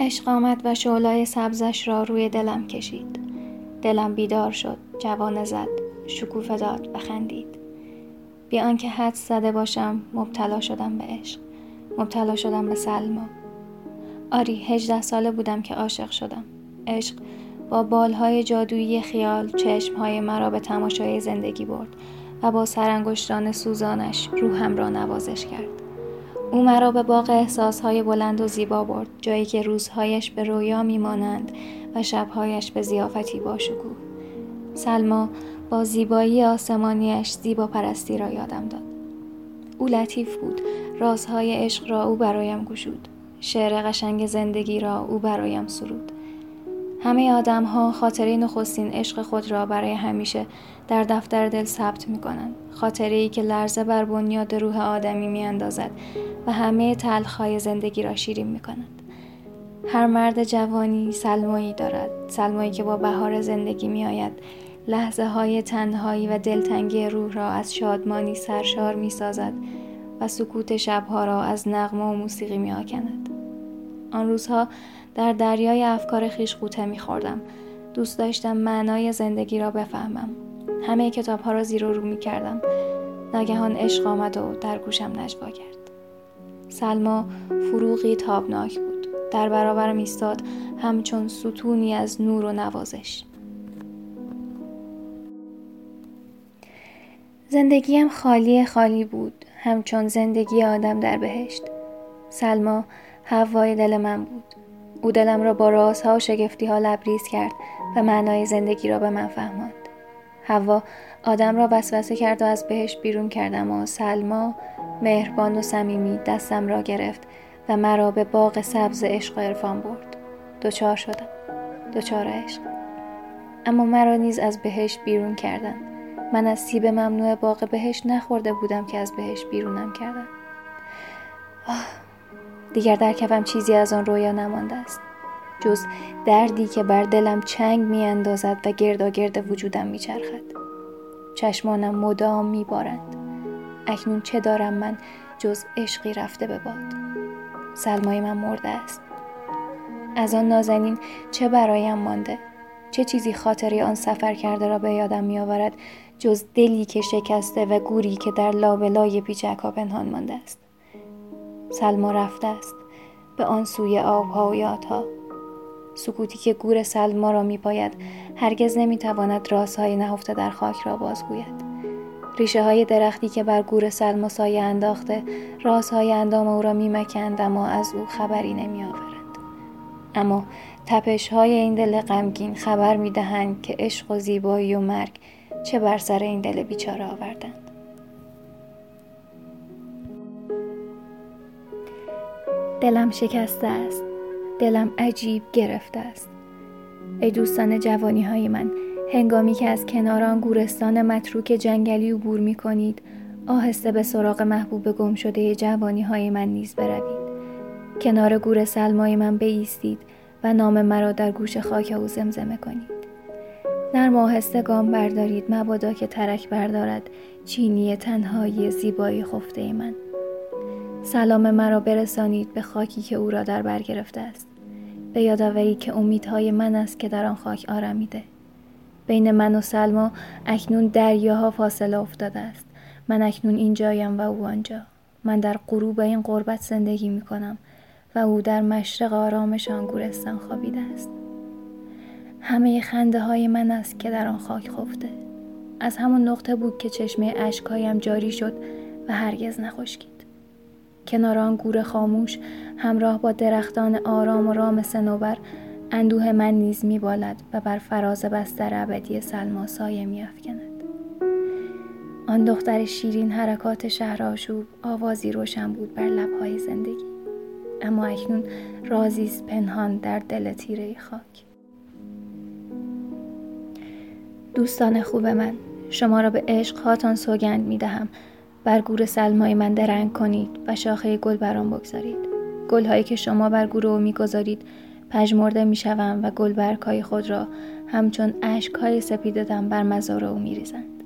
عشق آمد و شعلای سبزش را روی دلم کشید. دلم بیدار شد جوانه زد شکوفه داد و خندید. بی آنکه حد زده باشم مبتلا شدم به عشق. مبتلا شدم به سلما. آری هجده ساله بودم که عاشق شدم. عشق با بالهای جادویی خیال چشمهای مرا به تماشای زندگی برد و با سرانگشتان سوزانش روحم را نوازش کرد. او مرا به باغ احساسهای بلند و زیبا برد جایی که روزهایش به رویا میمانند و شبهایش به زیافتی باشکوه. سلما با زیبایی آسمانیش زیبا پرستی را یادم داد. او لطیف بود رازهای عشق را او برایم گشود. شعر قشنگ زندگی را او برایم سرود. همه آدم ها خاطره نخستین عشق خود را برای همیشه در دفتر دل ثبت می کنند. خاطره ای که لرزه بر بنیاد روح آدمی می اندازد و همه تلخهای زندگی را شیرین می کند. هر مرد جوانی سلمایی دارد. سلمایی که با بهار زندگی می آید. لحظه های تنهایی و دلتنگی روح را از شادمانی سرشار می سازد و سکوت شبها را از نغمه و موسیقی می آکند. آن روزها در دریای افکار خیش قوطه میخوردم دوست داشتم معنای زندگی را بفهمم. همه کتاب ها را زیر و رو می کردم. ناگهان عشق آمد و در گوشم نجوا کرد سلما فروغی تابناک بود. در برابرم ایستاد همچون ستونی از نور و نوازش. زندگیم خالی خالی بود. همچون زندگی آدم در بهشت. سلما هوای دل من بود. او دلم را با رازها و شگفتی ها لبریز کرد و معنای زندگی را به من فهماند. هوا آدم را وسوسه کرد و از بهش بیرون کردم و سلما مهربان و صمیمی دستم را گرفت و مرا به باغ سبز عشق و عرفان برد. دچار شدم. دچار عشق. اما مرا نیز از بهش بیرون کردن من از سیب ممنوع باغ بهش نخورده بودم که از بهش بیرونم کردن آه دیگر در کفم چیزی از آن رویا نمانده است جز دردی که بر دلم چنگ می اندازد و گرد وجودم می چرخد. چشمانم مدام می بارند. اکنون چه دارم من جز عشقی رفته به باد سلمای من مرده است از آن نازنین چه برایم مانده چه چیزی خاطری آن سفر کرده را به یادم می آورد جز دلی که شکسته و گوری که در لابلای پیچکا پنهان مانده است سلما رفته است. به آن سوی آبها و یادها. سکوتی که گور سلما را میپاید هرگز نمی‌تواند رازهای نهفته در خاک را بازگوید. ریشه های درختی که بر گور سلما سایه انداخته رازهای اندام او را میمکند اما از او خبری نمیآورند. اما تپش های این دل غمگین خبر می‌دهند که عشق و زیبایی و مرگ چه بر سر این دل بیچاره آوردند. دلم شکسته است. دلم عجیب گرفته است. ای دوستان جوانی های من هنگامی که از کنار آن گورستان متروک جنگلی عبور می کنید آهسته به سراغ محبوب گم شده جوانی های من نیز بروید. کنار گور سلمای من بیستید و نام مرا در گوش خاک او زمزمه کنید. نرم آهسته گام بردارید مبادا که ترک بردارد چینی تنهایی زیبایی خفته من. سلام مرا برسانید به خاکی که او را در بر گرفته است. به یادآوری که امیدهای من است که در آن خاک آرمیده بین من و سلما اکنون دریاها فاصله افتاده است. من اکنون اینجایم و او آنجا. من در غروب این قربت زندگی می کنم و او در مشرق آرامش آن گورستان خوابیده است. همه خنده های من است که در آن خاک خفته. از همون نقطه بود که چشمه اشکهایم جاری شد و هرگز نخشکید. کنار آن گور خاموش همراه با درختان آرام و رام سنوبر اندوه من نیز میبالد و بر فراز بستر ابدی سلما سایه میافکند. آن دختر شیرین حرکات شهر آشوب آوازی روشن بود بر لبهای زندگی. اما اکنون رازی پنهان در دل تیره خاک. دوستان خوب من شما را به عشق هاتان سوگند می دهم بر گور سلمای من درنگ کنید و شاخه گل برام بگذارید. گلهایی که شما بر گور او می‌گذارید پژمرده می‌شوم و گل برگهای خود را همچون اشکهای سپیدتم بر مزار او میریزند